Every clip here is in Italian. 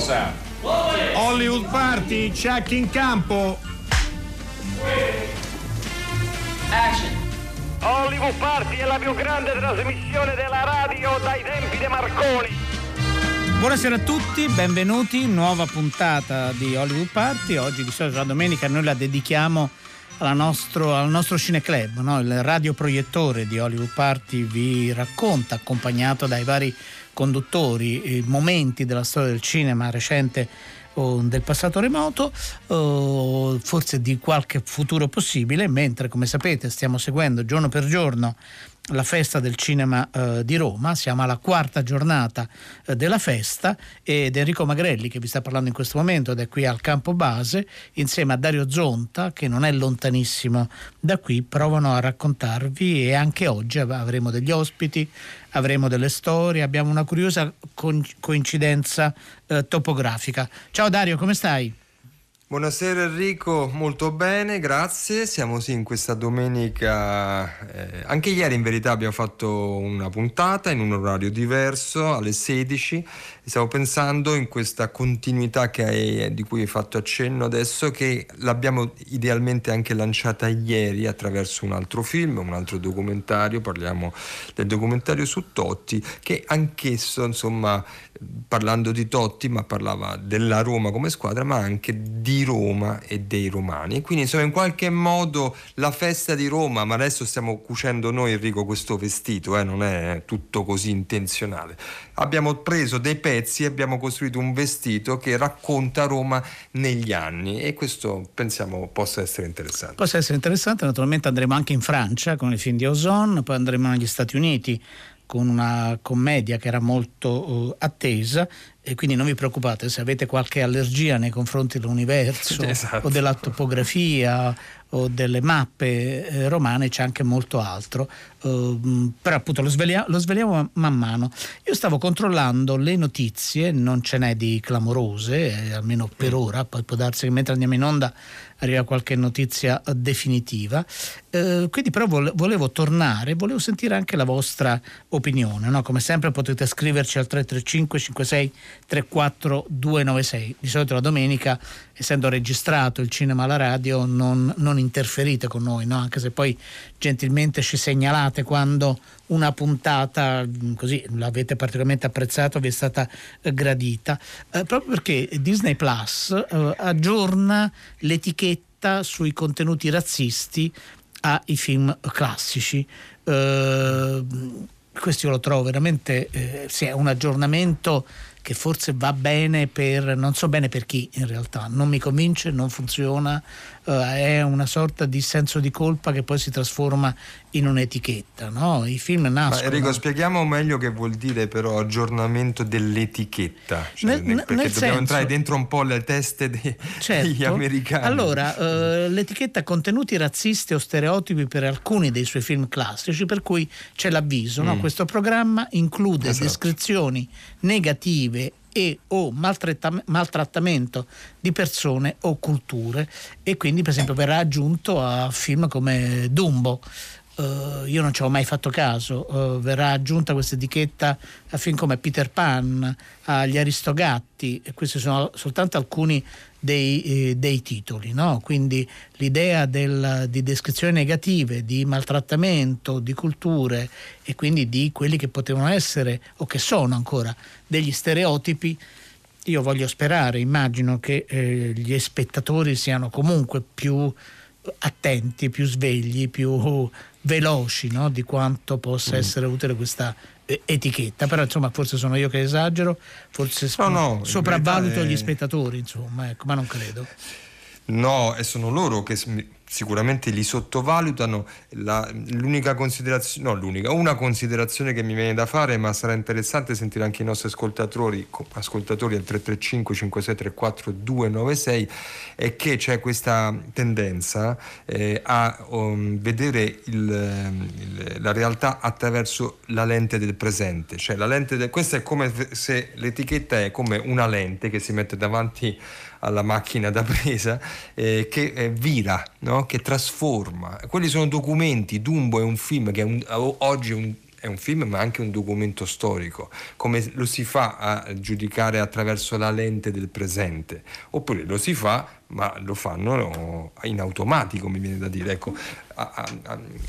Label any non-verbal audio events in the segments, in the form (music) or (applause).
Sound. Hollywood Party, check in campo. Action. Hollywood Party è la più grande trasmissione della radio dai tempi di Marconi. Buonasera a tutti, benvenuti, nuova puntata di Hollywood Party. Oggi di solito la domenica noi la dedichiamo nostro, al nostro cineclub, no? il radioproiettore di Hollywood Party vi racconta, accompagnato dai vari conduttori, momenti della storia del cinema recente o del passato remoto, o forse di qualche futuro possibile, mentre come sapete stiamo seguendo giorno per giorno la festa del cinema eh, di Roma, siamo alla quarta giornata eh, della festa ed Enrico Magrelli che vi sta parlando in questo momento ed è qui al campo base insieme a Dario Zonta che non è lontanissimo da qui, provano a raccontarvi e anche oggi avremo degli ospiti, avremo delle storie, abbiamo una curiosa coincidenza eh, topografica. Ciao Dario, come stai? Buonasera Enrico, molto bene, grazie. Siamo sì in questa domenica, eh, anche ieri in verità abbiamo fatto una puntata in un orario diverso alle 16 stavo pensando in questa continuità hai, di cui hai fatto accenno adesso, che l'abbiamo idealmente anche lanciata ieri attraverso un altro film, un altro documentario, parliamo del documentario su Totti, che anch'esso, insomma, parlando di Totti, ma parlava della Roma come squadra, ma anche di Roma e dei romani. Quindi, insomma, in qualche modo la festa di Roma, ma adesso stiamo cucendo noi, Enrico, questo vestito, eh, non è tutto così intenzionale. Abbiamo preso dei pezzi pezzi abbiamo costruito un vestito che racconta Roma negli anni e questo pensiamo possa essere interessante. Possa essere interessante, naturalmente andremo anche in Francia con il film di Ozon, poi andremo negli Stati Uniti con una commedia che era molto uh, attesa e quindi non vi preoccupate se avete qualche allergia nei confronti dell'universo (laughs) esatto. o della topografia o delle mappe eh, romane c'è anche molto altro uh, però appunto lo, svelia- lo, sveliamo man mano io stavo controllando le notizie non ce n'è di clamorose eh, almeno per mm. ora poi può darsi che mentre andiamo in onda arriva qualche notizia definitiva. Eh, quindi però volevo tornare, volevo sentire anche la vostra opinione. No? Come sempre potete scriverci al 335 56 34 296. Di solito la domenica, essendo registrato il cinema alla radio, non, non interferite con noi, no? anche se poi gentilmente ci segnalate quando una puntata così l'avete particolarmente apprezzato, vi è stata eh, gradita, eh, proprio perché Disney Plus eh, aggiorna l'etichetta sui contenuti razzisti ai film classici. Eh, questo io lo trovo veramente eh, sì, è un aggiornamento che forse va bene per non so bene per chi in realtà, non mi convince, non funziona, è una sorta di senso di colpa che poi si trasforma in un'etichetta. No? I film nascono. Ma Enrico, spieghiamo meglio che vuol dire però aggiornamento dell'etichetta. Cioè, nel, perché dobbiamo senso, entrare dentro un po' le teste dei, (laughs) certo. degli americani. Allora, uh, l'etichetta contenuti razzisti o stereotipi per alcuni dei suoi film classici, per cui c'è l'avviso. Mm. No? Questo programma include esatto. descrizioni negative e o maltrattamento di persone o culture. E quindi per esempio verrà aggiunto a film come Dumbo. Uh, io non ci ho mai fatto caso, uh, verrà aggiunta questa etichetta a film come Peter Pan, agli Aristogatti, e questi sono soltanto alcuni dei, eh, dei titoli. No? Quindi l'idea del, di descrizioni negative, di maltrattamento, di culture e quindi di quelli che potevano essere o che sono ancora degli stereotipi io voglio sperare, immagino che eh, gli spettatori siano comunque più attenti, più svegli, più veloci no? di quanto possa mm. essere utile questa etichetta, però insomma forse sono io che esagero, forse no, no, sopravvaluto è... gli spettatori, insomma, ecco, ma non credo. No, e sono loro che sicuramente li sottovalutano. La, l'unica considerazione, no, l'unica, una considerazione che mi viene da fare, ma sarà interessante sentire anche i nostri ascoltatori, ascoltatori al 335 5634 296, è che c'è questa tendenza eh, a um, vedere il, il, la realtà attraverso la lente del presente. Cioè, la lente del, questa è come se l'etichetta è come una lente che si mette davanti alla macchina da presa eh, che eh, vira, no? che trasforma. Quelli sono documenti, Dumbo è un film che è un, oggi è un, è un film ma anche un documento storico, come lo si fa a giudicare attraverso la lente del presente, oppure lo si fa ma lo fanno in automatico, mi viene da dire. Ecco,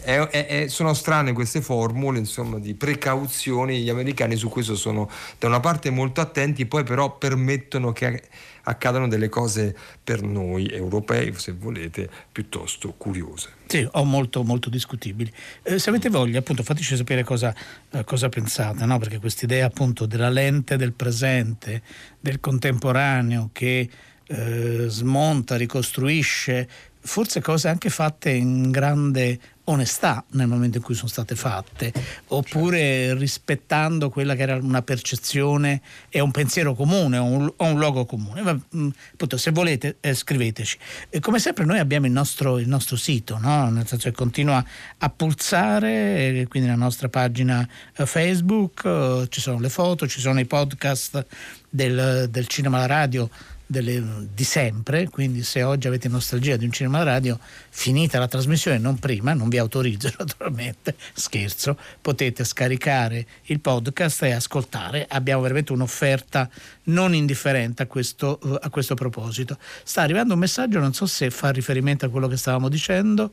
è, è, sono strane queste formule insomma, di precauzioni, gli americani su questo sono da una parte molto attenti, poi però permettono che accadano delle cose per noi europei, se volete, piuttosto curiose. Sì, o molto, molto discutibili. Eh, se avete voglia, appunto, fateci sapere cosa, eh, cosa pensate, no? perché quest'idea appunto della lente del presente, del contemporaneo che eh, smonta, ricostruisce, forse cose anche fatte in grande onestà nel momento in cui sono state fatte, oppure rispettando quella che era una percezione e un pensiero comune o un, un luogo comune. Mm, se volete eh, scriveteci. E come sempre noi abbiamo il nostro, il nostro sito, no? nel senso che continua a pulsare, quindi la nostra pagina eh, Facebook, eh, ci sono le foto, ci sono i podcast del, del cinema alla radio delle, di sempre, quindi se oggi avete nostalgia di un cinema radio, finita la trasmissione, non prima, non vi autorizzo (laughs) naturalmente, scherzo, potete scaricare il podcast e ascoltare. Abbiamo veramente un'offerta non indifferente a questo, uh, a questo proposito. Sta arrivando un messaggio, non so se fa riferimento a quello che stavamo dicendo.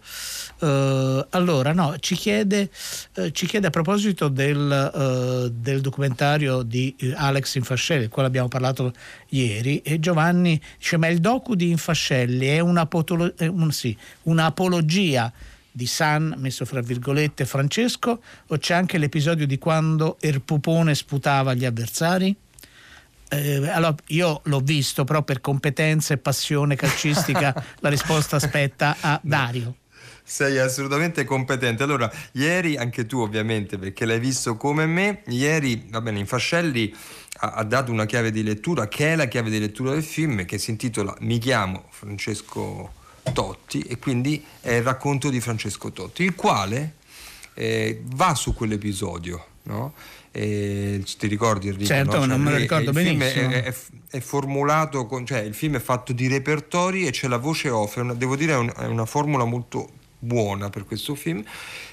Uh, allora, no, ci chiede, uh, ci chiede a proposito del, del documentario di Alex Infascelli, del quale abbiamo parlato ieri, e Giovanni dice, ma il docu di Infascelli è una, un, sì, un'apologia di San, messo fra virgolette, Francesco, o c'è anche l'episodio di quando Erpupone sputava gli avversari? Eh, allora, io l'ho visto, però per competenza e passione calcistica (laughs) la risposta aspetta a Dario. Sei assolutamente competente. Allora, ieri anche tu ovviamente, perché l'hai visto come me, ieri, va bene, in Fascelli ha, dato una chiave di lettura che è la chiave di lettura del film che si intitola Mi chiamo Francesco Totti e quindi è il racconto di Francesco Totti, il quale eh, va su quell'episodio, no? Eh, ti ricordi Enrico? Certo, no? non me lo ricordo il benissimo. Film è, è, è, formulato, con, cioè il film è fatto di repertori e c'è la voce off, una, devo dire è, un, è una formula molto buona per questo film,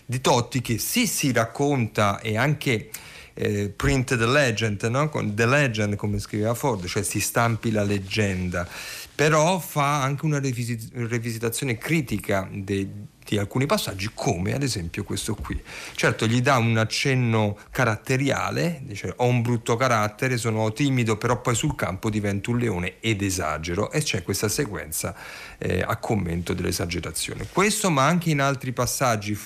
di Totti che sì si racconta e anche eh, print the legend, no? Con the legend come scriveva Ford, cioè si stampi la leggenda, però fa anche una rivisit- rivisitazione critica dei di alcuni passaggi, come ad esempio questo qui. Certo, gli dà un accenno caratteriale, dice ho un brutto carattere, sono timido, però poi sul campo divento un leone ed esagero e c'è questa sequenza eh, a commento dell'esagerazione. Questo, ma anche in altri passaggi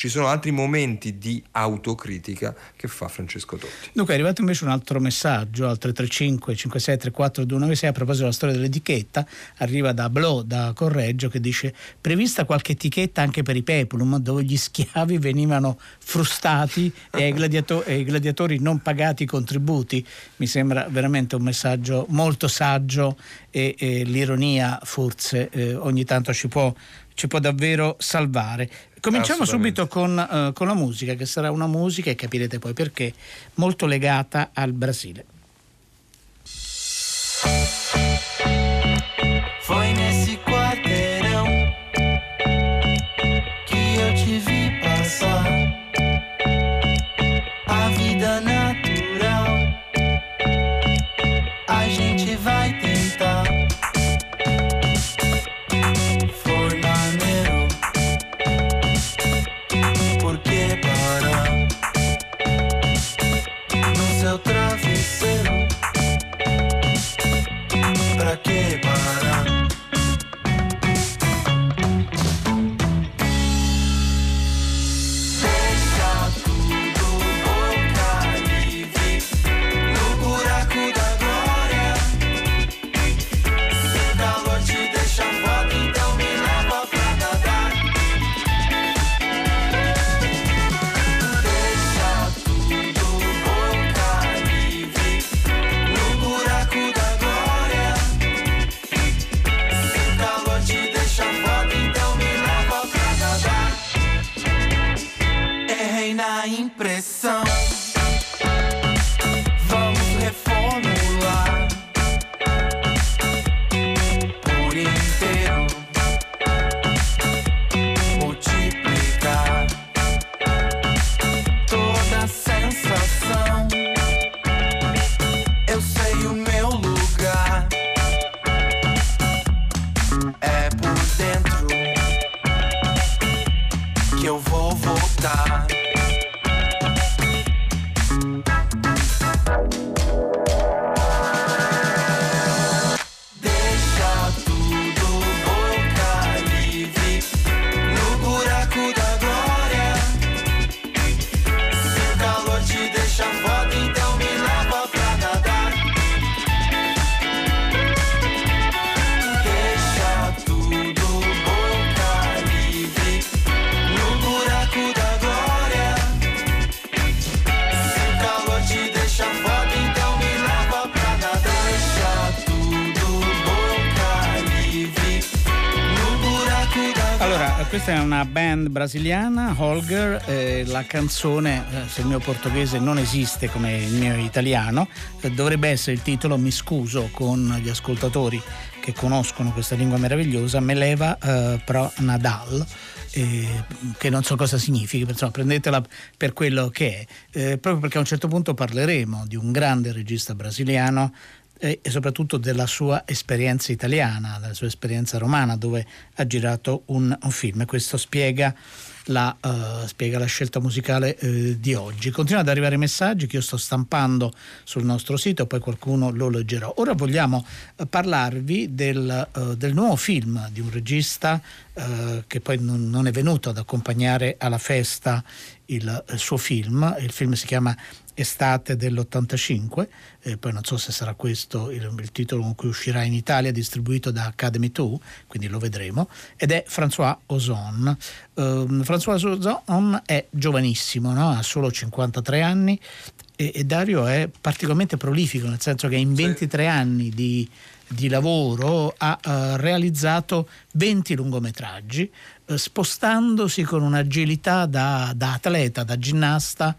ci sono altri momenti di autocritica che fa Francesco Totti. Dunque è arrivato invece un altro messaggio al 335 56 34 296 a proposito della storia dell'etichetta, arriva da Blo, da Correggio, che dice prevista qualche etichetta anche per i peplum dove gli schiavi venivano frustati e ai, gladiato- e ai gladiatori non pagati i contributi. Mi sembra veramente un messaggio molto saggio e, e l'ironia forse eh, ogni tanto ci può ci può davvero salvare. Cominciamo subito con, uh, con la musica, che sarà una musica, e capirete poi perché, molto legata al Brasile. but I can't. Questa è una band brasiliana, Holger, eh, la canzone, eh, se il mio portoghese non esiste come il mio italiano, eh, dovrebbe essere il titolo, mi scuso con gli ascoltatori che conoscono questa lingua meravigliosa, Me leva eh, pro Nadal. Eh, che non so cosa significhi, insomma, prendetela per quello che è, eh, proprio perché a un certo punto parleremo di un grande regista brasiliano e soprattutto della sua esperienza italiana, della sua esperienza romana dove ha girato un, un film. Questo spiega la, uh, spiega la scelta musicale uh, di oggi. Continuano ad arrivare messaggi che io sto stampando sul nostro sito, poi qualcuno lo leggerà. Ora vogliamo uh, parlarvi del, del, nuovo film di un regista che poi non, non, è venuto ad accompagnare alla festa il, il suo film. Il film si chiama estate dell'85, eh, poi non so se sarà questo il, il, titolo con cui uscirà in Italia, distribuito da Academy 2, quindi lo vedremo, ed è François Ozon. Uh, François Ozon è giovanissimo, no? ha solo 53 anni e, e, Dario è particolarmente prolifico, nel senso che in 23 sì. anni di, di, lavoro ha uh, realizzato 20 lungometraggi, uh, spostandosi con un'agilità da, da atleta, da ginnasta,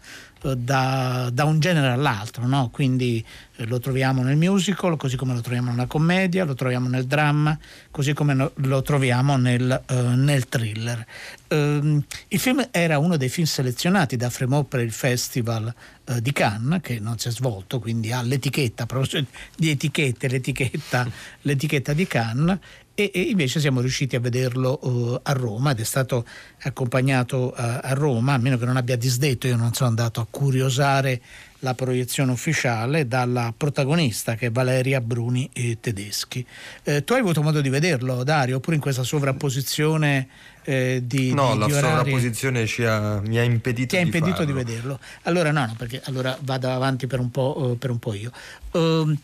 da, da, un genere all'altro, no? quindi eh, lo troviamo nel musical, così come lo troviamo nella commedia, lo troviamo nel dramma, così come no, lo troviamo nel, uh, nel thriller. Uh, il film era uno dei film selezionati da Fremont per il Festival uh, di Cannes, che non si è svolto, quindi ha l'etichetta, (laughs) di etichette, l'etichetta, (laughs) l'etichetta di Cannes e, e, invece siamo riusciti a vederlo uh, a Roma ed è stato accompagnato uh, a Roma, a meno che non abbia disdetto, io non sono andato a curiosare la proiezione ufficiale dalla protagonista che è Valeria Bruni eh, Tedeschi. Eh, tu hai avuto modo di vederlo, Dario, oppure in questa sovrapposizione eh, di No, di, la di sovrapposizione ha, mi ha impedito, Ti ha impedito di, di vederlo. Allora no, no, perché allora vado avanti per un po', per un po io. Uh,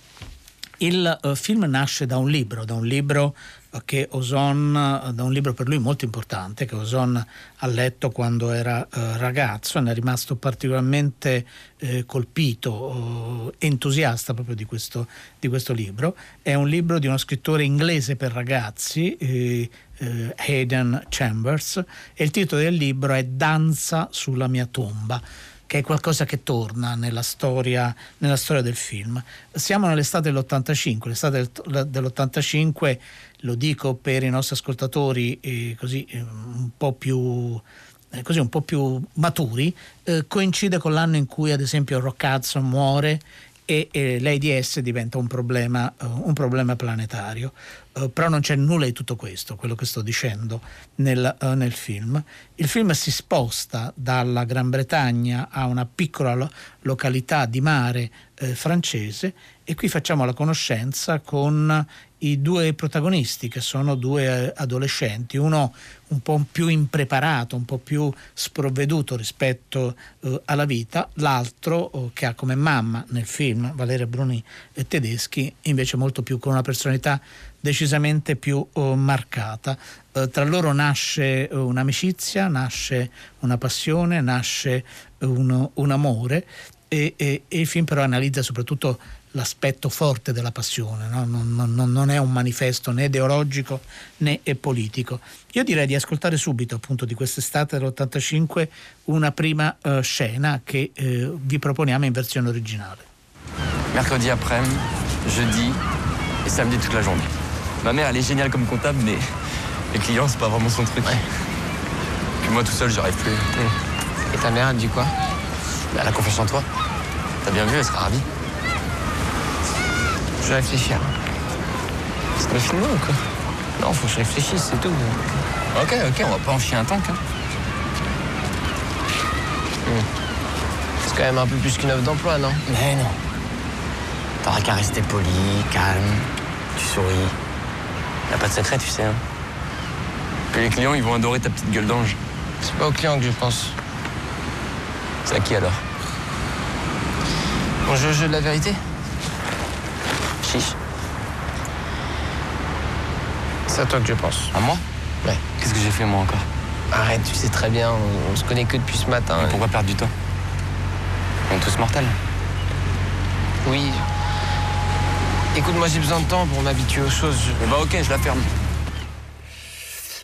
il uh, film nasce da un libro, da un libro che Ozon, da un libro per lui molto importante, che Ozon ha letto quando era eh, ragazzo e ne è rimasto particolarmente eh, colpito, eh, entusiasta proprio di questo, di questo, libro. È un libro di uno scrittore inglese per ragazzi, eh, eh, Hayden Chambers, e il titolo del libro è Danza sulla mia tomba che è qualcosa che torna nella storia, nella storia del film. Siamo nell'estate dell'85, l'estate dell'85 lo dico per i nostri ascoltatori eh, così eh, un po' più eh, così un po' più maturi, eh, coincide con l'anno in cui ad esempio Rock Hudson muore e, e l'AIDS diventa un problema, uh, un problema planetario. Uh, però non c'è nulla di tutto questo, quello che sto dicendo nel, uh, nel, film. Il film si sposta dalla Gran Bretagna a una piccola lo- località di mare francese e qui facciamo la conoscenza con i due protagonisti che sono due adolescenti, uno un po' più impreparato, un po' più sprovveduto rispetto eh, alla vita, l'altro eh, che ha come mamma nel film Valeria Bruni e Tedeschi invece molto più con una personalità decisamente più eh, marcata. Eh, tra loro nasce eh, un'amicizia, nasce una passione, nasce un, un amore. E, e, e il film però analizza soprattutto l'aspetto forte della passione, no? non, non, non, è un manifesto né ideologico né politico. Io direi di ascoltare subito appunto di quest'estate dell'85 una prima uh, scena che uh, vi proponiamo in versione originale. Mercredi après-midi, jeudi et samedi toute la journée. Ma mère elle est géniale comme comptable mais les clients c'est pas vraiment son truc. Ouais. Puis moi tout seul j'y arrive plus. Mmh. Et ta mère elle dit quoi Elle a confiance en toi. T'as bien vu, elle sera ravie. Je vais réfléchir. C'est pas fini ou quoi Non, faut que je réfléchisse, c'est tout. Ok, ok, on va pas en chier un tank. Hein. Hmm. C'est quand même un peu plus qu'une offre d'emploi, non Mais non. T'auras qu'à rester poli, calme, tu souris. Y'a pas de secret, tu sais. Hein. Puis les clients, ils vont adorer ta petite gueule d'ange. C'est pas aux clients que je pense. C'est à qui alors Bon, je jeu de la vérité C'est à toi que je pense. À moi Ouais. Qu'est-ce que j'ai fait moi encore Arrête, tu sais très bien, on, se connaît que depuis ce matin. Mais pourquoi perdre du temps On est tous mortels. Oui. Écoute, moi j'ai besoin de temps pour m'habituer aux choses. Eh bah ok, je la ferme.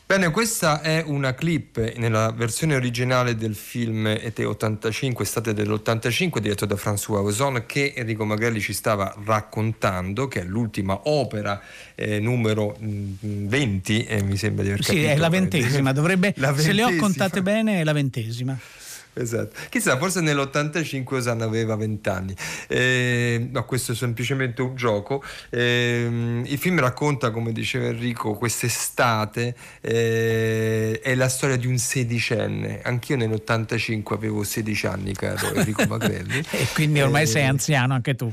Bene, questa è una clip nella versione originale del film ET 85, estate dell'85, diretto da François Ozon, che Enrico Magrelli ci stava raccontando, che è l'ultima opera eh, numero 20, eh, mi sembra di aver capito. Sì, è la ventesima, dovrebbe, (laughs) la ventesima. se le ho contate bene, è la ventesima. Esatto. Chissà, forse nell'85 Osanna aveva 20 anni. Eh, no, questo è semplicemente un gioco. Eh, il film racconta, come diceva Enrico, quest'estate eh, è la storia di un sedicenne. Anch'io nell'85 avevo 16 anni, caro Enrico (laughs) Magrelli. e quindi ormai sei eh, anziano anche tu.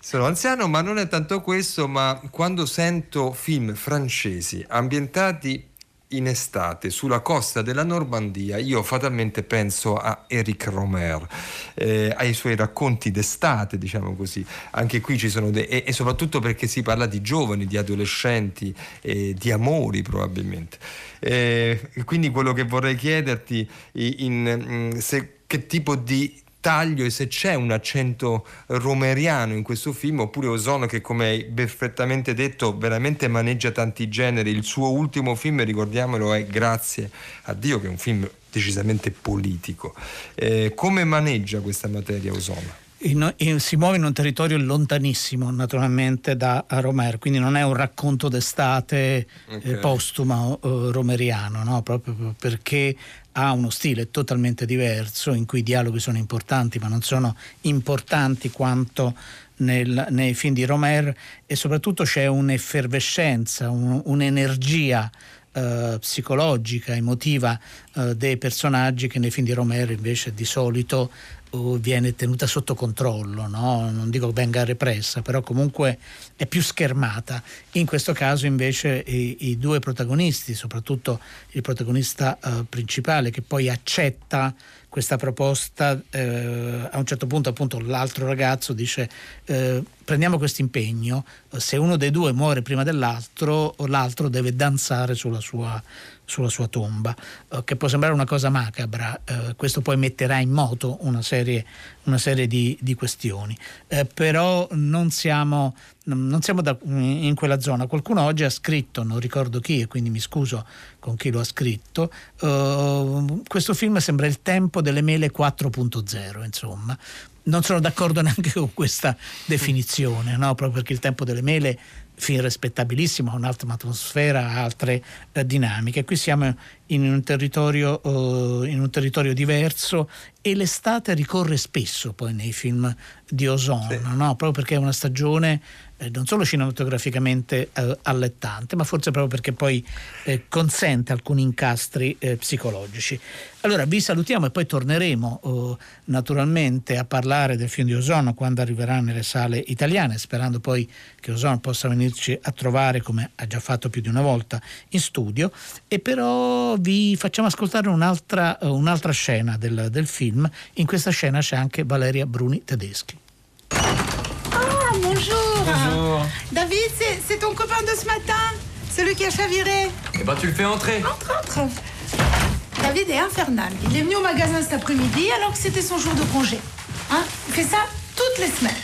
Sono anziano, ma non è tanto questo, ma quando sento film francesi ambientati in estate sulla costa della Normandia io fatalmente penso a Eric Romer eh, ai suoi racconti d'estate diciamo così. Anche qui ci sono de- e-, e, soprattutto perché si parla di giovani di adolescenti eh, di amori probabilmente. Eh, quindi quello che vorrei chiederti in, in, se, che tipo di taglio e se c'è un accento romeriano in questo film oppure Ozono che come hai perfettamente detto veramente maneggia tanti generi il suo ultimo film ricordiamolo è Grazie a Dio che è un film decisamente politico eh, come maneggia questa materia Ozono? In, in, si muove in un territorio lontanissimo naturalmente da Romer, quindi non è un racconto d'estate eh, okay. eh, postumo eh, romeriano, no? proprio perché ha uno stile totalmente diverso in cui i dialoghi sono importanti ma non sono importanti quanto nel, nei film di Romer e soprattutto c'è un'effervescenza, un, un'energia eh, psicologica, emotiva eh, dei personaggi che nei film di Romero invece di solito viene tenuta sotto controllo, no? non dico venga repressa, però comunque è più schermata. In questo caso invece i, i due protagonisti, soprattutto il protagonista uh, principale che poi accetta questa proposta, eh, a un certo punto appunto l'altro ragazzo dice eh, prendiamo questo impegno, se uno dei due muore prima dell'altro, l'altro deve danzare sulla sua, sulla sua tomba, eh, che può sembrare una cosa macabra, eh, questo poi metterà in moto una serie, una serie di, di, questioni, eh, però non siamo, non siamo da, in quella zona. Qualcuno oggi ha scritto, non ricordo chi e quindi mi scuso con chi lo ha scritto, uh, questo film sembra il tempo delle mele 4.0, insomma. Non sono d'accordo (laughs) neanche con questa definizione, no? proprio perché il tempo delle mele fin rispettabilissimo, ha un'altra atmosfera, altre eh, dinamiche. Qui siamo in un, territorio, eh, in un territorio diverso e l'estate ricorre spesso poi nei film di Ozon, sì. no? proprio perché è una stagione eh, non solo cinematograficamente eh, allettante, ma forse proprio perché poi eh, consente alcuni incastri eh, psicologici. Allora vi salutiamo e poi torneremo eh, naturalmente a parlare del film di Ozono quando arriverà nelle sale italiane, sperando poi che Ozono possa venirci a trovare come ha già fatto più di una volta in studio. E però vi facciamo ascoltare un'altra, uh, un'altra scena del, del film. In questa scena c'è anche Valeria Bruni Tedeschi. Bonjour. Bonjour. David, c'est ton copain de ce matin Celui qui a chaviré Eh ben, tu le fais entrer. Entre, entre. David est infernal. Il est venu au magasin cet après-midi alors que c'était son jour de congé. Hein Il fait ça toutes les semaines.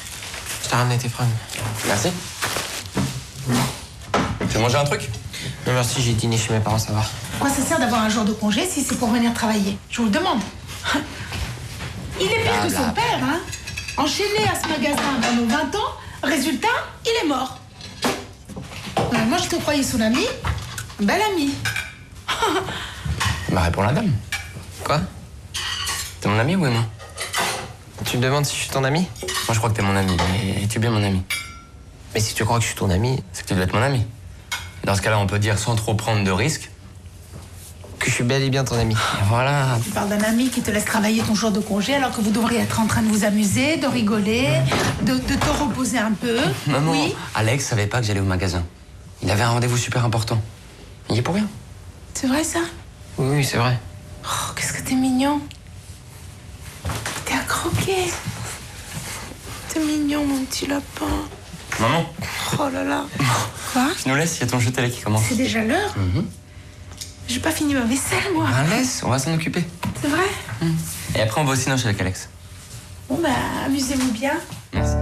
Je t'ai ramené tes fringues. Merci. Tu veux manger un truc? Non, merci, j'ai dîné chez mes parents, ça va. Quoi ça sert d'avoir un jour de congé si c'est pour venir travailler? Je vous le demande. (laughs) Il est pire que son père, hein Enchaîné à ce magasin pendant 20 ans, résultat, il est mort. moi, je te croyais son ami. Bel ami. bah, réponds la dame. Quoi? T'es mon ami, oui, moi? Tu me demandes si je suis ton ami? Moi, je crois que t'es mon ami, mais tu es bien mon ami. Mais si tu crois que je suis ton ami, c'est que tu dois être mon ami. Dans ce cas-là, on peut dire sans trop prendre de risques que je suis bel et bien ton ami. voilà. Tu parles d'un ami qui te laisse travailler ton jour de congé alors que vous devriez être en train de vous amuser, de rigoler, de, de te reposer un peu. Maman, oui Alex savait pas que j'allais au magasin. Il avait un rendez-vous super important. Il y est pour rien. C'est vrai ça? Oui, oui, c'est vrai. Oh, qu'est-ce que t'es mignon. T'es à croquer. T'es mignon, mon petit lapin. Maman Oh là là. Quoi? Tu nous laisses, il y a ton jeu télé qui commence. C'est déjà l'heure Mhm. J'ai pas fini ma vaisselle, moi. Ben, laisse, on va s'en occuper. C'est vrai? Et après, on va au cinéma chez avec Alex. Bon, bah, amusez-vous bien. Merci.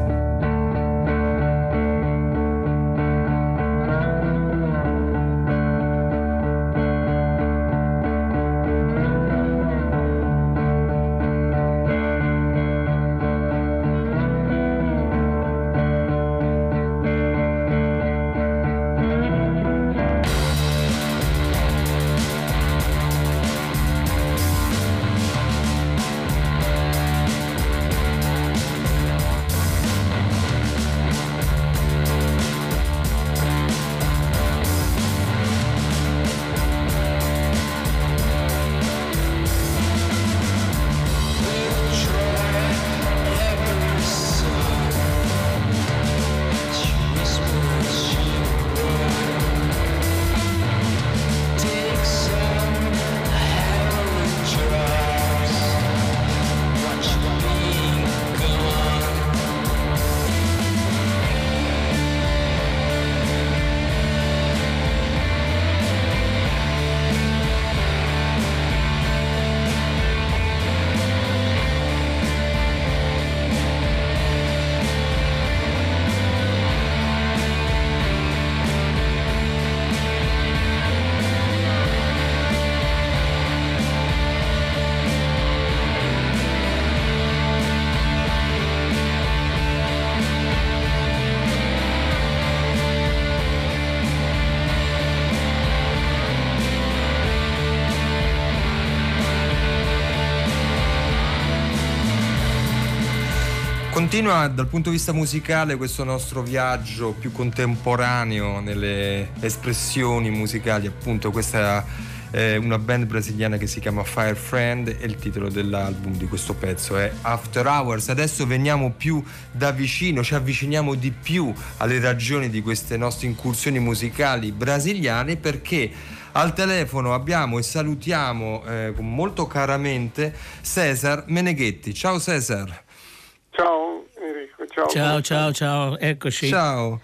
Continua dal punto di vista musicale questo nostro viaggio più contemporaneo nelle espressioni musicali, appunto questa è una band brasiliana che si chiama Fire Friend e il titolo dell'album di questo pezzo è After Hours. Adesso veniamo più da vicino, ci avviciniamo di più alle ragioni di queste nostre incursioni musicali brasiliane perché al telefono abbiamo e salutiamo eh, molto caramente Cesar Meneghetti. Ciao Cesar. Ciao Enrico, ciao. Ciao, ciao, ciao, eccoci. Ciao.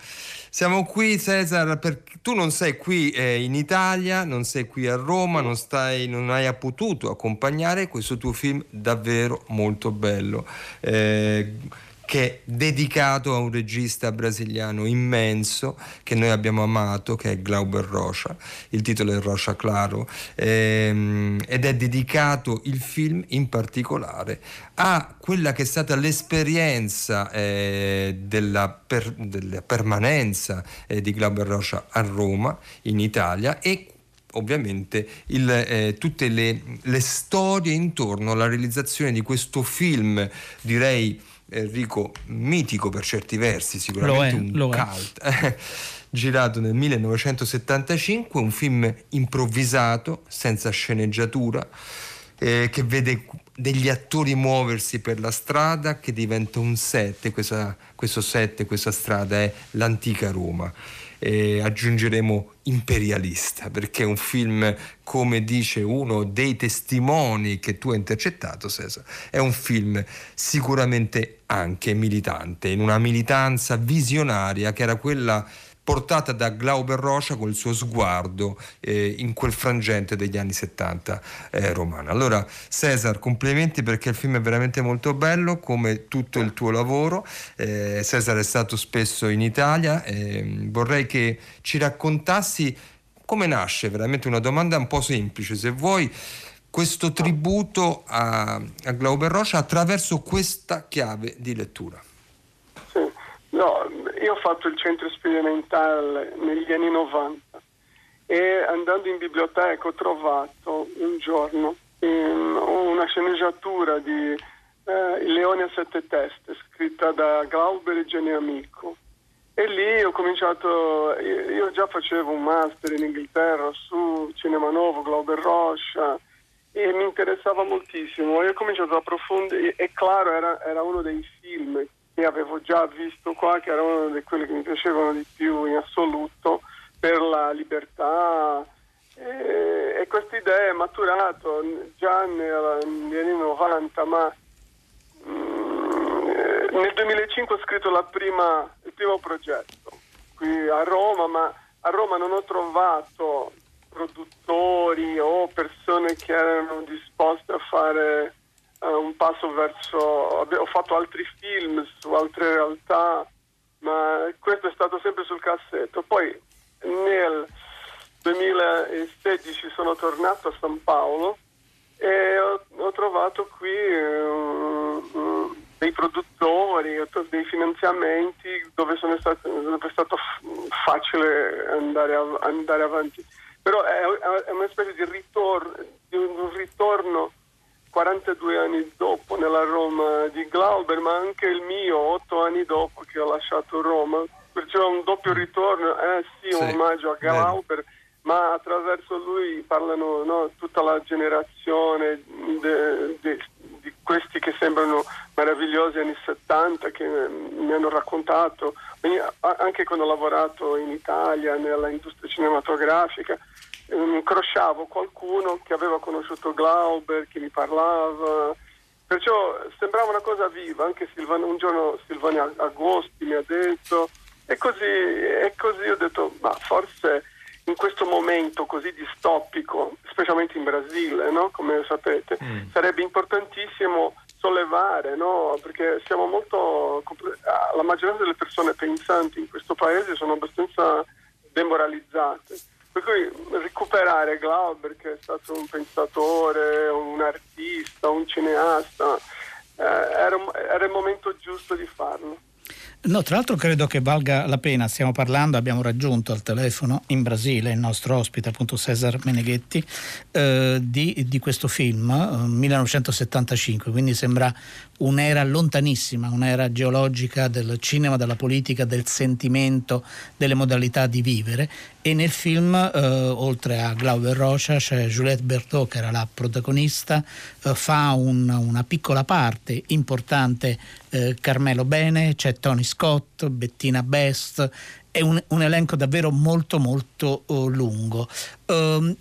Siamo qui Cesar perché tu non sei qui eh, in Italia, non sei qui a Roma, non, stai, non, hai potuto accompagnare questo tuo film davvero molto bello. Eh, che è dedicato a un regista brasiliano immenso che noi abbiamo amato, che è Glauber Rocha. Il titolo è Rocha Claro ehm, ed è dedicato il film in particolare a quella che è stata l'esperienza eh, della, per, della, permanenza eh, di Glauber Rocha a Roma, in Italia e ovviamente il, eh, tutte le, le storie intorno alla realizzazione di questo film, direi Enrico mitico per certi versi, sicuramente è, un cult. girato nel 1975, un film improvvisato, senza sceneggiatura, eh, che vede degli attori muoversi per la strada che diventa un set, questa, questo set, questa strada è l'antica Roma eh, aggiungeremo imperialista, perché è un film, come dice uno dei testimoni che tu hai intercettato, Cesar, è un film sicuramente anche militante, in una militanza visionaria che era quella portata da Glauber Rocha col suo sguardo eh, in quel frangente degli anni 70 eh, romano. Allora Cesar, complimenti perché il film è veramente molto bello come tutto il tuo lavoro. Eh, Cesar è stato spesso in Italia, ehm, vorrei che ci raccontassi come nasce, veramente una domanda un po' semplice, se vuoi questo tributo a, a Glauber Rocha attraverso questa chiave di lettura. No, io ho fatto il centro sperimentale negli anni 90 e andando in biblioteca ho trovato un giorno una sceneggiatura di eh, Il leone a sette teste scritta da Glauber e Jenny Amico. E lì ho cominciato, io, già facevo un master in Inghilterra su Cinema Novo, Glauber Rocha e mi interessava moltissimo. E ho cominciato ad approfondire e claro era, era uno dei film che avevo già visto qua, che era una di quelle che mi piacevano di più in assoluto per la libertà. E, e questa idea è maturato già negli anni 90, ma mm, nel 2005 ho scritto prima, il primo progetto qui a Roma, ma a Roma non ho trovato produttori o persone che erano disposte a fare un passo verso... ho fatto altri film su altre realtà, ma questo è stato sempre sul cassetto. Poi nel 2016 sono tornato a San Paolo e ho, ho trovato qui uh, dei produttori, dei finanziamenti dove, stato, dove è stato facile andare, av- andare avanti. Però è, è, una specie di ritorno, di un ritorno 42 anni dopo nella Roma di Glauber, ma anche il mio, 8 anni dopo che ho lasciato Roma. Perciò un doppio ritorno, eh sì, un omaggio a Glauber, Bene. ma attraverso lui parlano no, tutta la generazione de, de, di questi che sembrano meravigliosi anni 70 che mi hanno raccontato, anche quando ho lavorato in Italia nella industria cinematografica incrociavo qualcuno che aveva conosciuto Glauber, che mi parlava, perciò sembrava una cosa viva, anche Silvano, un giorno Silvani Agosti mi ha detto, e così, e così ho detto, ma forse in questo momento così distopico, specialmente in Brasile, no? come sapete, mm. sarebbe importantissimo sollevare, no? perché siamo molto, la maggioranza delle persone pensanti in questo paese sono abbastanza demoralizzate per cui recuperare Glauber, che è stato un pensatore, un artista, un cineasta, eh, era, era, il momento giusto di farlo. No, tra l'altro credo che valga la pena, stiamo parlando, abbiamo raggiunto al telefono in Brasile il nostro ospite, appunto Cesar Meneghetti, eh, di, di, questo film, eh, 1975, quindi sembra un'era lontanissima, un'era geologica del cinema, della politica, del sentimento, delle modalità di vivere. E nel film, eh, oltre a Glauber Rocha, c'è Juliette Berthaud che era la protagonista, eh, fa un, una piccola parte importante eh, Carmelo Bene, c'è Tony Scott, Bettina Best, è un, un elenco davvero molto molto uh, lungo. Um,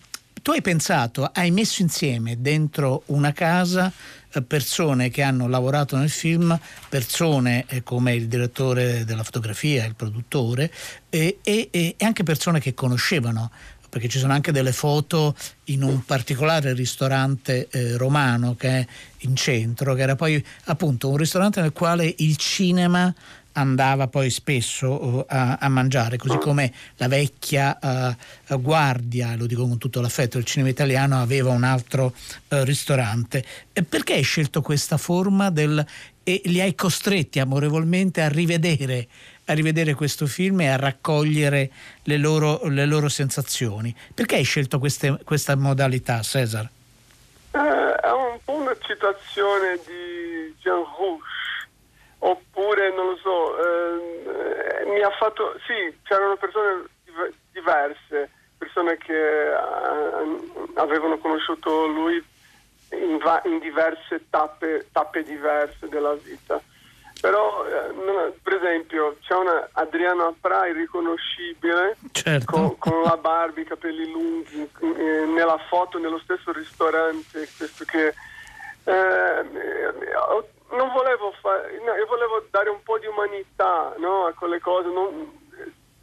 tu hai pensato, hai messo insieme dentro una casa eh, persone che hanno lavorato nel film, persone eh, come il direttore della fotografia, il produttore, e, e, e anche persone che conoscevano perché ci sono anche delle foto in un particolare ristorante eh, romano che è in centro, che era poi appunto un ristorante nel quale il cinema andava poi spesso uh, a, a, mangiare, così come la vecchia uh, guardia, lo dico con tutto l'affetto, del cinema italiano aveva un altro uh, ristorante. E perché hai scelto questa forma del, e li hai costretti amorevolmente a rivedere, a rivedere questo film e a raccogliere le loro, le loro sensazioni? Perché hai scelto queste, questa modalità, Cesar? Eh, è un po' una citazione di Jean Rouge oppure non lo so, eh, mi ha fatto, sì, c'erano persone diverse, persone che eh, avevano conosciuto lui in, va- in diverse tappe, tappe, diverse della vita. Però, eh, per esempio, c'è una Adriana Pra irriconoscibile certo. con, con, la barba, i capelli lunghi, eh, nella foto, nello stesso ristorante, questo che eh, non volevo fare, no, io volevo dare un po' di umanità no, a quelle cose. Non,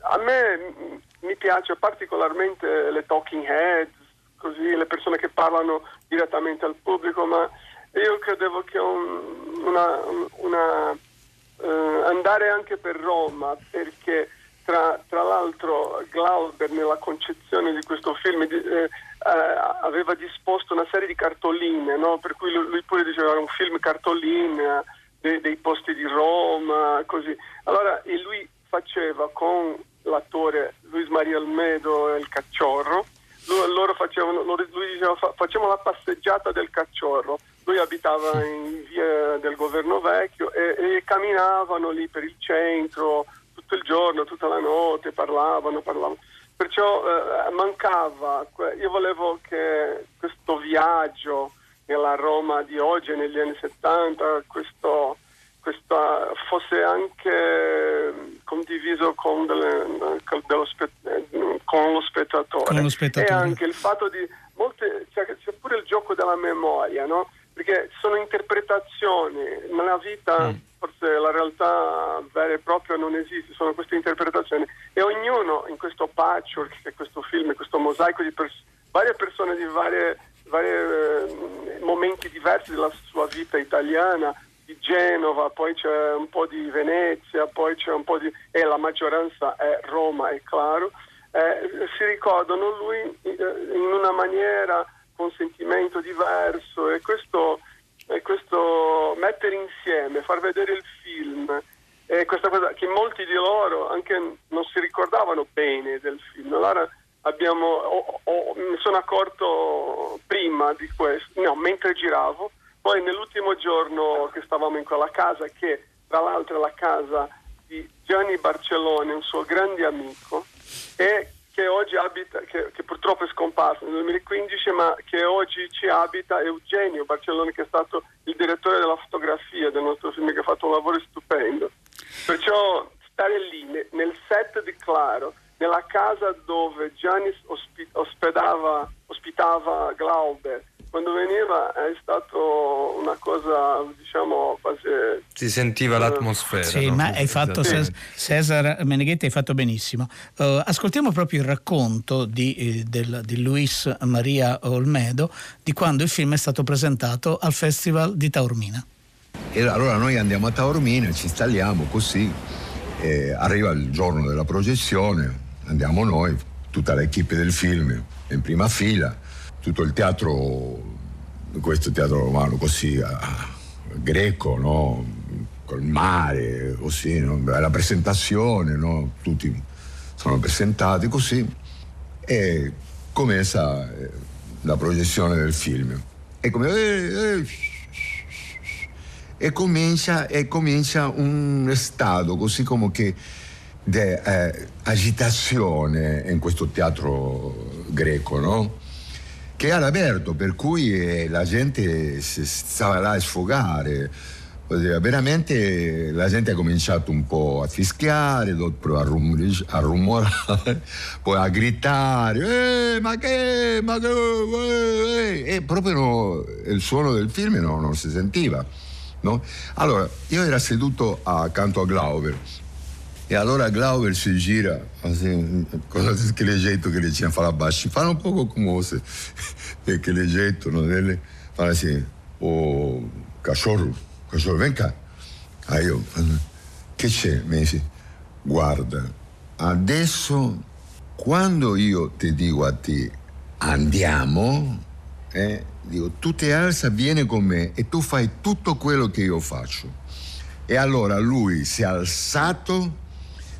a me mi piace particolarmente le talking heads, così le persone che parlano direttamente al pubblico, ma io credevo che un, una, una uh, andare anche per Roma, perché tra, tra, l'altro Glauber nella concezione di questo film eh, eh, aveva disposto una serie di cartoline, no? per cui lui, pure diceva era un film cartoline dei, dei, posti di Roma, così. Allora, e lui faceva con l'attore Luis Maria Almedo e il cacciorro, lui, loro facevano, lui diceva fa, facciamo la passeggiata del cacciorro, lui abitava in via del governo vecchio e, e camminavano lì per il centro tutto il giorno, tutta la notte, parlavano, parlavano perciò eh, mancava, io volevo che questo viaggio nella Roma di oggi negli anni 70 questo, questo fosse anche condiviso con, delle, con, spe, con, lo spettatore. con, lo spettatore. E anche il fatto di molte, cioè, c'è pure il gioco della memoria, no? perché sono interpretazioni nella vita. Mm forse la realtà vera e propria non esiste, sono queste interpretazioni ognuno in questo patchwork, che è questo film, questo mosaico di pers- varie persone di vari eh, momenti diversi della sua vita italiana, di Genova, poi c'è un po' di Venezia, poi c'è un po' di... e la maggioranza è Roma, è chiaro, eh, si ricordano lui eh, in una maniera con sentimento diverso e questo e questo mettere insieme, far vedere il film, e questa cosa che molti di loro anche non si ricordavano bene del film. Allora abbiamo, oh, oh, mi sono accorto prima di questo, no, mentre giravo, poi nell'ultimo giorno che stavamo in quella casa, che tra l'altro è la casa di Gianni Barcellone, un suo grande amico, e che oggi abita, che, che, purtroppo è scomparso nel 2015, ma che oggi ci abita Eugenio Barcellone, che è stato il direttore della fotografia del nostro film, che ha fatto un lavoro stupendo. Perciò stare lì, nel set di Claro, nella casa dove Gianni ospedava, ospitava Glauber, quando veniva è stato una cosa, diciamo, quasi... Si sentiva l'atmosfera. Sì, no? ma hai fatto, sì. Cesar Meneghetti, hai fatto benissimo. Uh, ascoltiamo proprio il racconto di, eh, del, di Luis Maria Olmedo di quando il film è stato presentato al Festival di Taormina. E allora noi andiamo a Taormina, ci installiamo così, arriva il giorno della proiezione, andiamo noi, tutta l'equipe del film in prima fila tutto il teatro, questo teatro romano così uh, greco, no? col mare, così, no? la presentazione, no? tutti sono presentati così e comincia eh, la proiezione del film. E, come, eh, eh, e, comincia, e comincia un stato così come che di eh, agitazione in questo teatro greco, no? che era aperto, per cui eh, la gente stava là a sfogare. Veramente la gente ha cominciato un po' a fischiare, a, rum- a rumorare, (laughs) poi a gridare, eh, ma che, ma che, eh, eh. e proprio no, il suono del film no, non si sentiva. No? Allora, io ero seduto accanto a Glauber e allora Glauber si gira, assim, con aquele jeito que ele tinha falar baixo, fala um pouco como você, (laughs) aquele jeito não, dele, fala assim, o cachorro, cachorro, vem cá. Aí eu, che c'è? Mi dice, guarda, adesso quando io ti dico a te andiamo, eh, dico, tu ti alza, vieni con me e tu fai tutto quello che io faccio. E allora lui si è alzato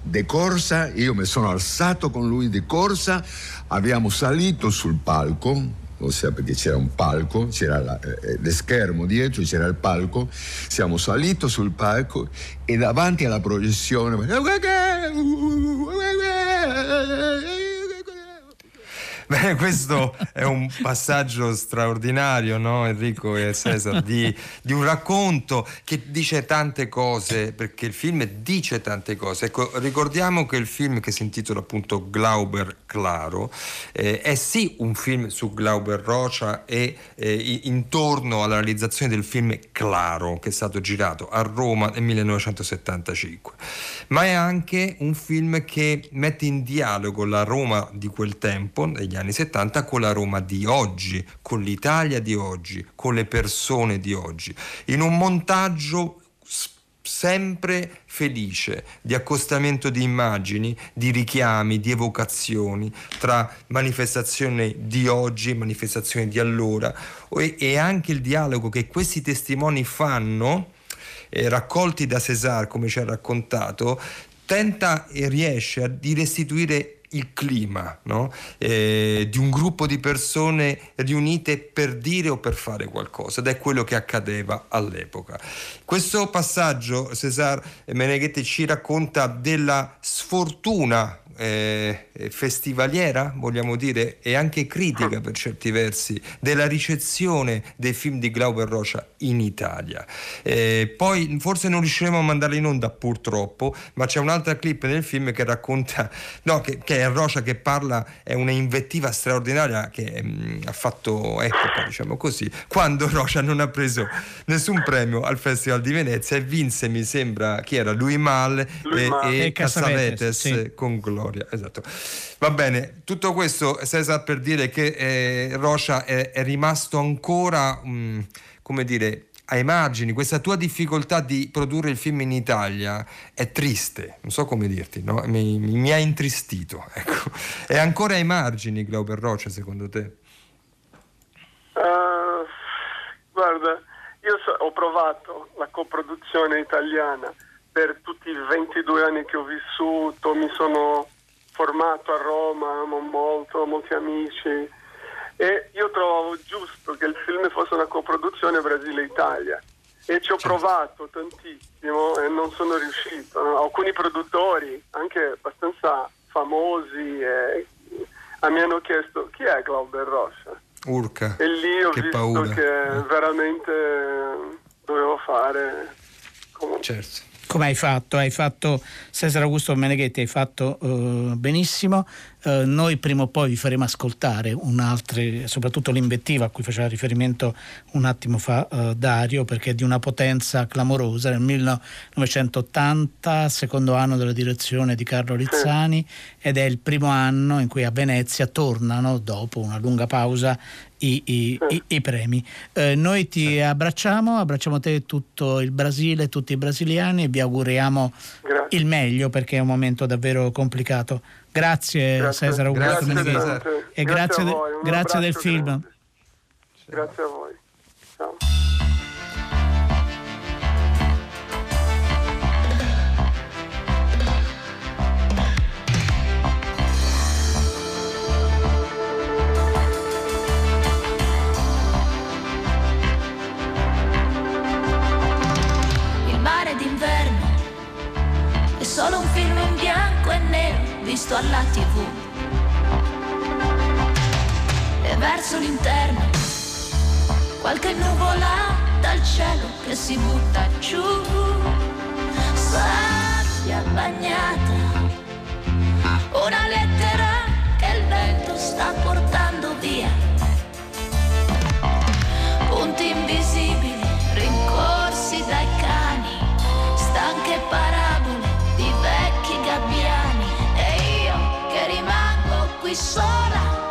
de corsa, io mi sono alzato con lui di corsa, abbiamo salito sul palco, ossia perché c'era un palco, c'era la, eh, lo schermo dietro, c'era il palco, siamo saliti sul palco e davanti alla proiezione Beh, questo è un passaggio straordinario, no, Enrico e Cesar, di, di, un racconto che dice tante cose, perché il film dice tante cose. Ecco, ricordiamo che il film che si intitola appunto Glauber Claro eh, è sì un film su Glauber Rocha e eh, intorno alla realizzazione del film Claro, che è stato girato a Roma nel 1975, ma è anche un film che mette in dialogo la Roma di quel tempo, negli anni anni 70 con la Roma di oggi, con l'Italia di oggi, con le persone di oggi, in un montaggio sempre felice di accostamento di immagini, di richiami, di evocazioni tra manifestazioni di oggi e manifestazioni di allora e, anche il dialogo che questi testimoni fanno, eh, raccolti da César come ci ha raccontato, tenta e riesce a restituire il clima no? eh, di un gruppo di persone riunite per dire o per fare qualcosa ed è quello che accadeva all'epoca. Questo passaggio Cesar Meneghetti ci racconta della sfortuna eh, festivaliera, vogliamo dire, e anche critica per certi versi della ricezione dei film di Glauber Rocha in Italia. Eh, poi forse non riusciremo a mandarla in onda purtroppo, ma c'è un'altra clip nel film che racconta, (laughs) no, che, che è Rocha che parla, è una invettiva straordinaria che mh, mm, ha fatto epoca, diciamo così, quando (laughs) Rocha non ha preso nessun premio al Festival di Venezia e vinse, mi sembra, chi era? Louis Mal e, e, e Cassavetes sì. con Gloria. Esatto. Va bene, tutto questo Cesar per dire che eh, Rocha è, è, rimasto ancora, mh, mm, come dire, ai margini. Questa tua difficoltà di produrre il film in Italia è triste, non so come dirti, no? mi, mi, mi, ha intristito. (laughs) Ecco. È ancora ai margini Glauber Rocha secondo te? Uh, guarda, io so, ho provato la coproduzione italiana per tutti i 22 anni che ho vissuto, mi sono formato a Roma, amo molto, molti amici e io trovavo giusto che il film fosse una coproduzione Brasile-Italia e ci ho certo. provato tantissimo e non sono riuscito. Alcuni produttori, anche abbastanza famosi, eh, mi hanno chiesto chi è Glauber Rocha. Urca. E lì ho che visto paura. che eh. veramente dovevo fare. Comunque. Certo come hai fatto? Hai fatto, Cesare Augusto Meneghetti, hai fatto uh, benissimo. Uh, noi prima o poi vi faremo ascoltare un'altra, soprattutto l'invettiva a cui faceva riferimento un attimo fa uh, Dario, perché è di una potenza clamorosa. Nel 1980, secondo anno della direzione di Carlo Rizzani, ed è il primo anno in cui a Venezia tornano, dopo una lunga pausa, i, i, i, i premi. Eh, noi ti abbracciamo, abbracciamo te e tutto il Brasile, tutti i brasiliani e vi auguriamo grazie. il meglio perché è un momento davvero complicato. Grazie, grazie. Cesare Augusto Menghese e grazie, grazie, de, grazie del film. Grande. Grazie a voi. Il mare d'inverno è solo un film in bianco e nero visto alla tv. E verso l'interno, qualche nuvola dal cielo che si butta giù. Sabbia bagnata, una lettera che il vento sta portando via. Punti invisibili rimango qui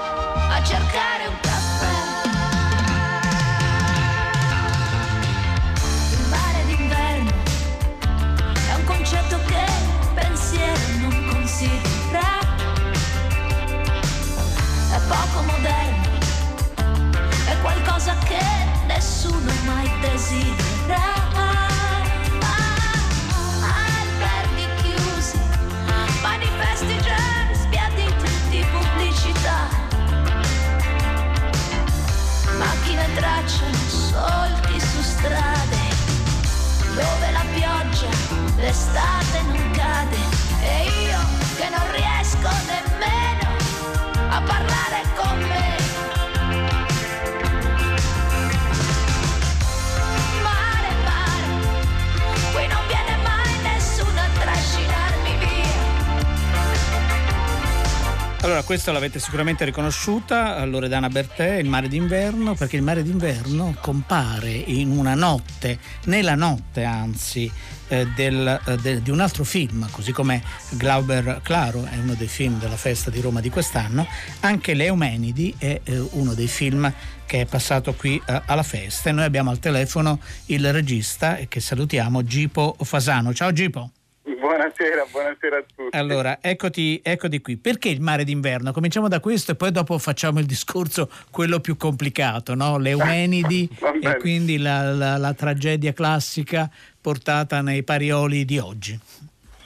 Allora, questa l'avete sicuramente riconosciuta, Loredana Bertè, Il mare d'inverno, perché il mare d'inverno compare in una notte, nella notte anzi, eh, del, eh, de- di un altro film, così come Glauber Claro è uno dei film della festa di Roma di quest'anno, anche Le Eumenidi è eh, uno dei film che è passato qui eh, alla festa e noi abbiamo al telefono il regista e che salutiamo, Gipo Fasano. Ciao Gipo! Buonasera, buonasera a tutti. Allora, eccoti, eccoti qui. Perché il mare d'inverno? Cominciamo da questo e poi dopo facciamo il discorso, quello più complicato, no? Le (laughs) Eumenidi e quindi la, la- la tragedia classica portata nei parioli di oggi.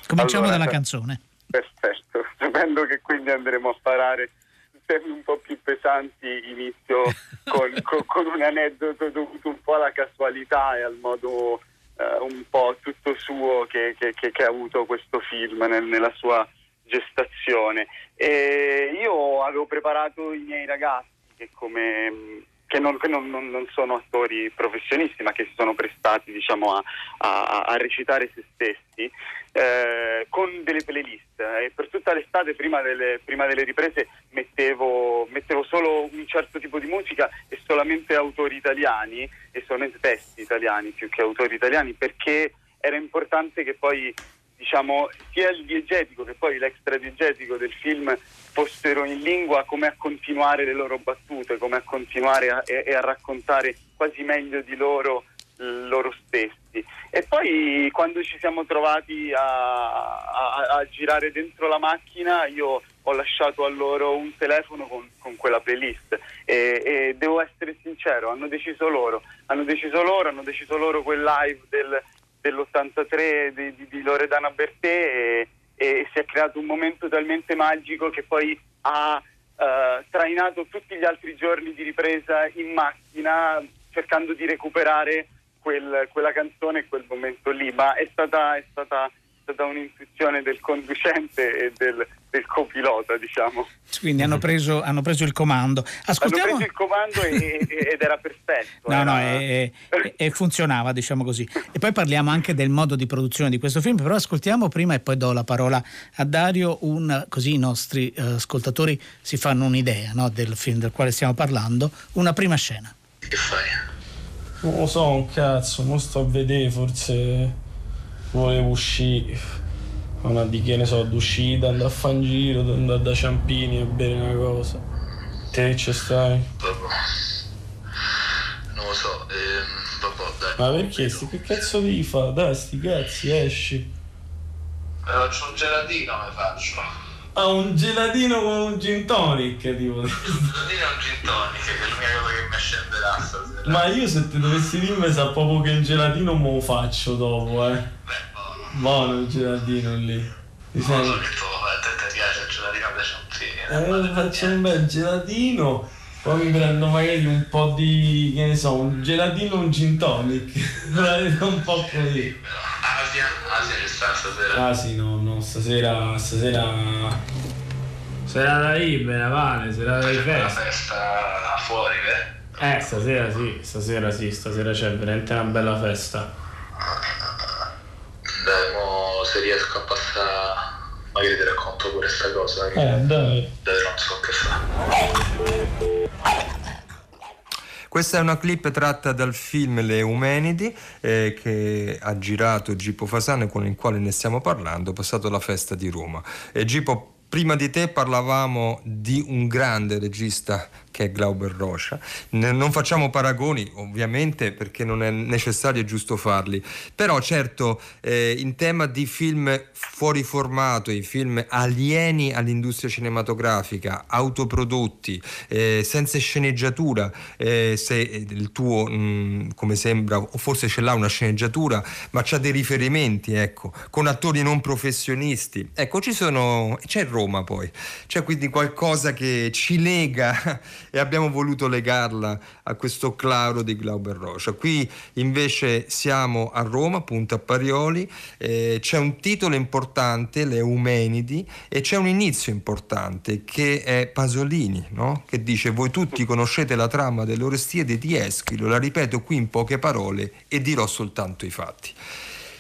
Cominciamo Allora, dalla canzone. Perfetto, (laughs) sapendo che quindi andremo a parare temi un po' più pesanti, inizio (laughs) con, con- con un aneddoto dovuto un po' alla casualità e al modo eh, un po' tutto suo che, che- che- che ha avuto questo film nel- nella sua gestazione. E io avevo preparato i miei ragazzi che come che non, non- non sono attori professionisti ma che si sono prestati diciamo, a, a- a recitare se stessi eh, con delle playlist. E per tutta l'estate prima delle, prima delle riprese mettevo, mettevo solo un certo tipo di musica e solamente autori italiani e solamente testi italiani più che autori italiani perché era importante che poi diciamo sia il diegetico che poi l'extradiegetico del film fossero in lingua come a continuare le loro battute, come a continuare a, e, e a raccontare quasi meglio di loro loro stessi. E poi quando ci siamo trovati a, a- a girare dentro la macchina io ho lasciato a loro un telefono con, con quella playlist e, e devo essere sincero, hanno deciso loro, hanno deciso loro, hanno deciso loro quel live del, dell'83 di, di- di Loredana Bertè e, e si è creato un momento talmente magico che poi ha eh, trainato tutti gli altri giorni di ripresa in macchina cercando di recuperare quel- quella canzone e quel momento lì, ma è stata, è stata, è stata un'intuizione del conducente e del, del copilota, diciamo. Quindi hanno preso, hanno preso il comando. Ascoltiamo. Hanno preso il comando e- ed era perfetto. No, no, era- e, e- e funzionava, diciamo così. E poi parliamo anche del modo di produzione di questo film, però ascoltiamo prima e poi do la parola a Dario, un- così i nostri eh, ascoltatori si fanno un'idea no, del film del quale stiamo parlando, una prima scena. Non lo so, un cazzo, mo sto a vedere, forse volevo uscire. Una di che ne so, d'uscita, andare a fare un giro, andare da Ciampini a bere una cosa. Te ci stai? Non lo so, ehm, vabbè, dai. Ma perché? Sti- Che cazzo devi fare? Dai, sti cazzi, esci. Mi faccio un gelatino, mi faccio. Ah, un gelatino con un gin tonic, tipo. Un gelatino e un gin tonic, che è l'unica cosa che mi scenderà stasera. Ma io se ti dovessi dirmi sa proprio che il gelatino me lo faccio dopo, eh. Buono il gelatino lì. Ti Non lo so senti? che tu a te ti piace il gelatino piace Eh, faccio un bel gelatino, poi mi prendo magari un po' di, che ne so, un gelatino e un gin tonic. (laughs) Un po' così. Asia, Asia ci sta stasera? Ah sì, no, no, stasera, stasera... Serata libera, vale, serata di festa. festa fuori, eh? Eh, stasera sì, stasera sì, stasera c'è veramente una bella festa. Dai, mo se riesco a passare, magari ti racconto pure sta cosa. che- Eh, dai. Dai, non so che fa. Questa è una clip tratta dal film Le Eumenidi eh, che ha girato Gipo Fasano con il quale ne stiamo parlando, passato la festa di Roma. E Gipo, prima di te parlavamo di un grande regista che è Glauber Rocha. Non facciamo paragoni, ovviamente, perché non è necessario e giusto farli. Però certo, eh, in tema di film fuori formato, i film alieni all'industria cinematografica, autoprodotti, eh, senza sceneggiatura, eh, se il tuo, mh, come sembra, o forse ce l'ha una sceneggiatura, ma c'ha dei riferimenti, ecco, con attori non professionisti. Ecco, ci sono, c'è Roma poi, c'è quindi qualcosa che ci lega e abbiamo voluto legarla a questo claro di Glauber Rocha. Qui invece siamo a Roma, appunto a Parioli, eh, c'è un titolo importante, Le Eumenidi, e c'è un inizio importante che è Pasolini, no? che dice voi tutti conoscete la trama delle Orestiade di Eschilo, la ripeto qui in poche parole e dirò soltanto i fatti.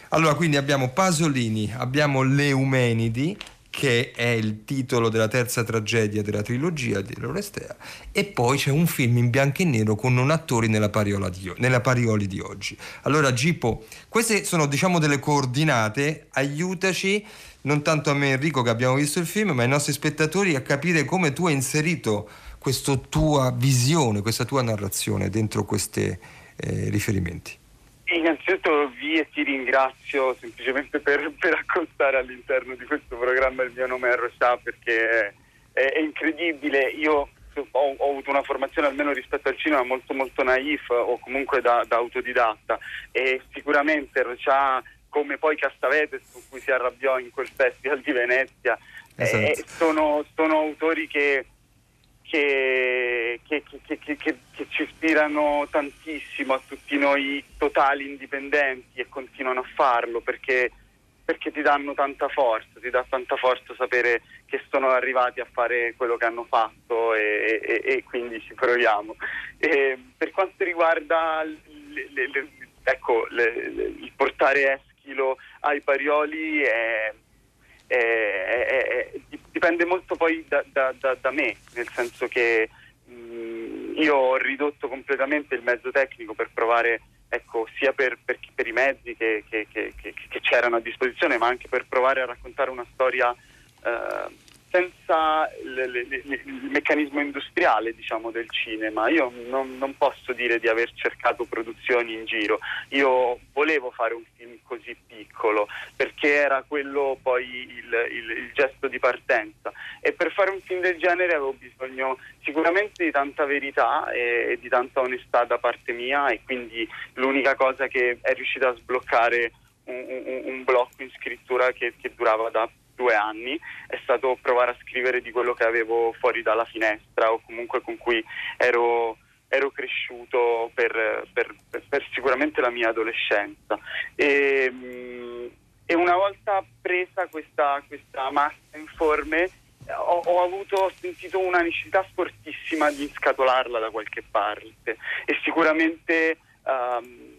Allora, quindi abbiamo Pasolini, abbiamo Le Eumenidi, che è il titolo della terza tragedia della trilogia di Lorestea, e poi c'è un film in bianco e nero con non attori nella, di, nella Parioli di oggi. Allora, Gipo, queste sono diciamo delle coordinate, aiutaci non tanto a me Enrico che abbiamo visto il film, ma ai nostri spettatori a capire come tu hai inserito questa tua visione, questa tua narrazione dentro questi riferimenti. Innanzitutto vi e ti ringrazio semplicemente per, per accostare all'interno di questo programma il mio nome a Rosà perché è, è incredibile. Io ho, ho avuto una formazione almeno rispetto al cinema molto molto naif o comunque da, da autodidatta e sicuramente Rosà come poi Castavetes con cui si arrabbiò in quel festival di Venezia Esatto. eh, sono, sono autori che che, che, che, che- ci ispirano tantissimo a tutti noi totali indipendenti e continuano a farlo perché, perché ti danno tanta forza, ti dà tanta forza sapere che sono arrivati a fare quello che hanno fatto e, e- e quindi ci proviamo. E per quanto riguarda le- le- le- ecco, il portare Eschilo ai Parioli è, è- è- è- dipende molto poi da, da- da- da me, nel senso che mh, io ho ridotto completamente il mezzo tecnico per provare, ecco, sia per, per per i mezzi che, che- che- che- che c'erano a disposizione, ma anche per provare a raccontare una storia eh, senza le- le- le- il meccanismo industriale diciamo, del cinema. Io non, non posso dire di aver cercato produzioni in giro, io volevo fare un film così piccolo perché era quello poi il, il- il gesto di partenza e per fare un film del genere avevo bisogno sicuramente di tanta verità e, e di tanta onestà da parte mia e quindi l'unica cosa che è riuscita a sbloccare un, un- un blocco in scrittura che, che durava da due anni è stato provare a scrivere di quello che avevo fuori dalla finestra o comunque con cui ero, ero cresciuto per, per- per- per sicuramente la mia adolescenza. E, mh, e una volta presa questa, questa massa informe ho, ho avuto, ho sentito una necessità fortissima di scatolarla da qualche parte e sicuramente il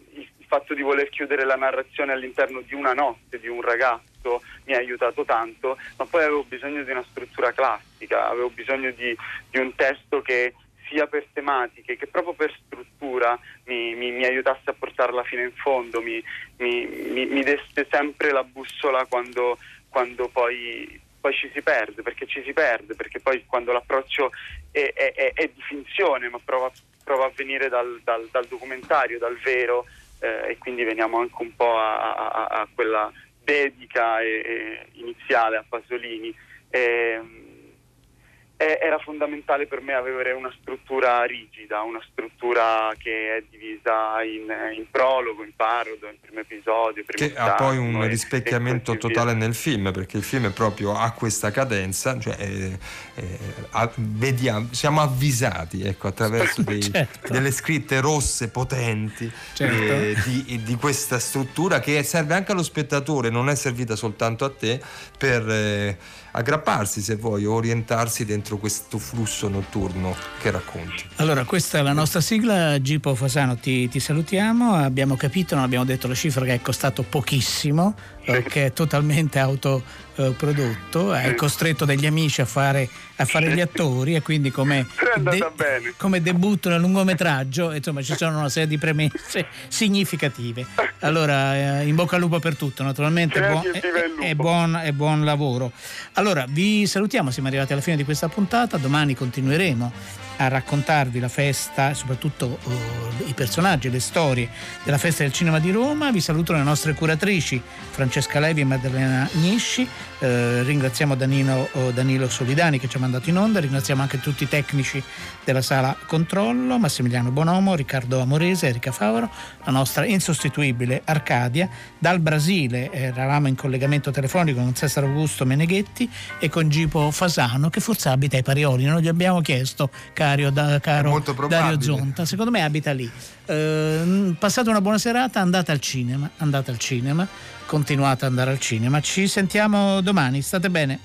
fatto di voler chiudere la narrazione all'interno di una notte, di un ragazzo, mi ha aiutato tanto, ma poi avevo bisogno di una struttura classica, avevo bisogno di, di un testo che sia per tematiche che proprio per struttura mi, mi- mi aiutasse a portarla fino in fondo, mi, mi- desse sempre la bussola quando, quando poi, poi ci si perde, perché ci si perde, perché poi quando l'approccio è, è- è- è di finzione, ma prova, prova a venire dal, dal- dal documentario, dal vero, eh, e quindi veniamo anche un po' a, a- a quella dedica e- e iniziale a Pasolini. Ehm, eh, era fondamentale per me avere una struttura rigida, una struttura che è divisa in, in prologo, in parodo, in primo episodio. Primo che ha poi un rispecchiamento totale nel film, perché il film è proprio a questa cadenza, cioè eh, eh, a, vediamo, siamo avvisati ecco, attraverso (laughs) dei, certo. delle scritte rosse potenti certo. Eh, di, di, questa struttura che serve anche allo spettatore, non è servita soltanto a te per eh, aggrapparsi se vuoi, orientarsi dentro questo flusso notturno che racconti. Allora, questa è la nostra sigla, Gipo Fasano, ti, ti salutiamo, abbiamo capito, non abbiamo detto la cifra che è costato pochissimo, che è totalmente autoprodotto, hai costretto degli amici a fare, a fare gli attori e quindi come, de- come, debutto nel lungometraggio insomma ci sono una serie di premesse (laughs) significative. Allora eh, in bocca al lupo per tutto, naturalmente buon, è, è, buon, è buon lavoro. Allora vi salutiamo, siamo arrivati alla fine di questa puntata, domani continueremo a raccontarvi la festa e soprattutto uh, i personaggi, le storie della festa del cinema di Roma. Vi saluto le nostre curatrici Francesca Levi e Maddalena Gnisci. Eh, ringraziamo Danilo, oh, Danilo, Solidani che ci ha mandato in onda, ringraziamo anche tutti i tecnici della sala controllo, Massimiliano Bonomo, Riccardo Amorese, Erika Favaro, la nostra insostituibile Arcadia. Dal Brasile eravamo in collegamento telefonico con Cesare Augusto Meneghetti e con Gipo Fasano che forse abita ai Parioli, non gli abbiamo chiesto, caro, da, caro Dario Zonta, secondo me abita lì. Eh, passate una buona serata, andate al cinema, andate al cinema continuate ad andare al cinema. Ci sentiamo domani, state bene.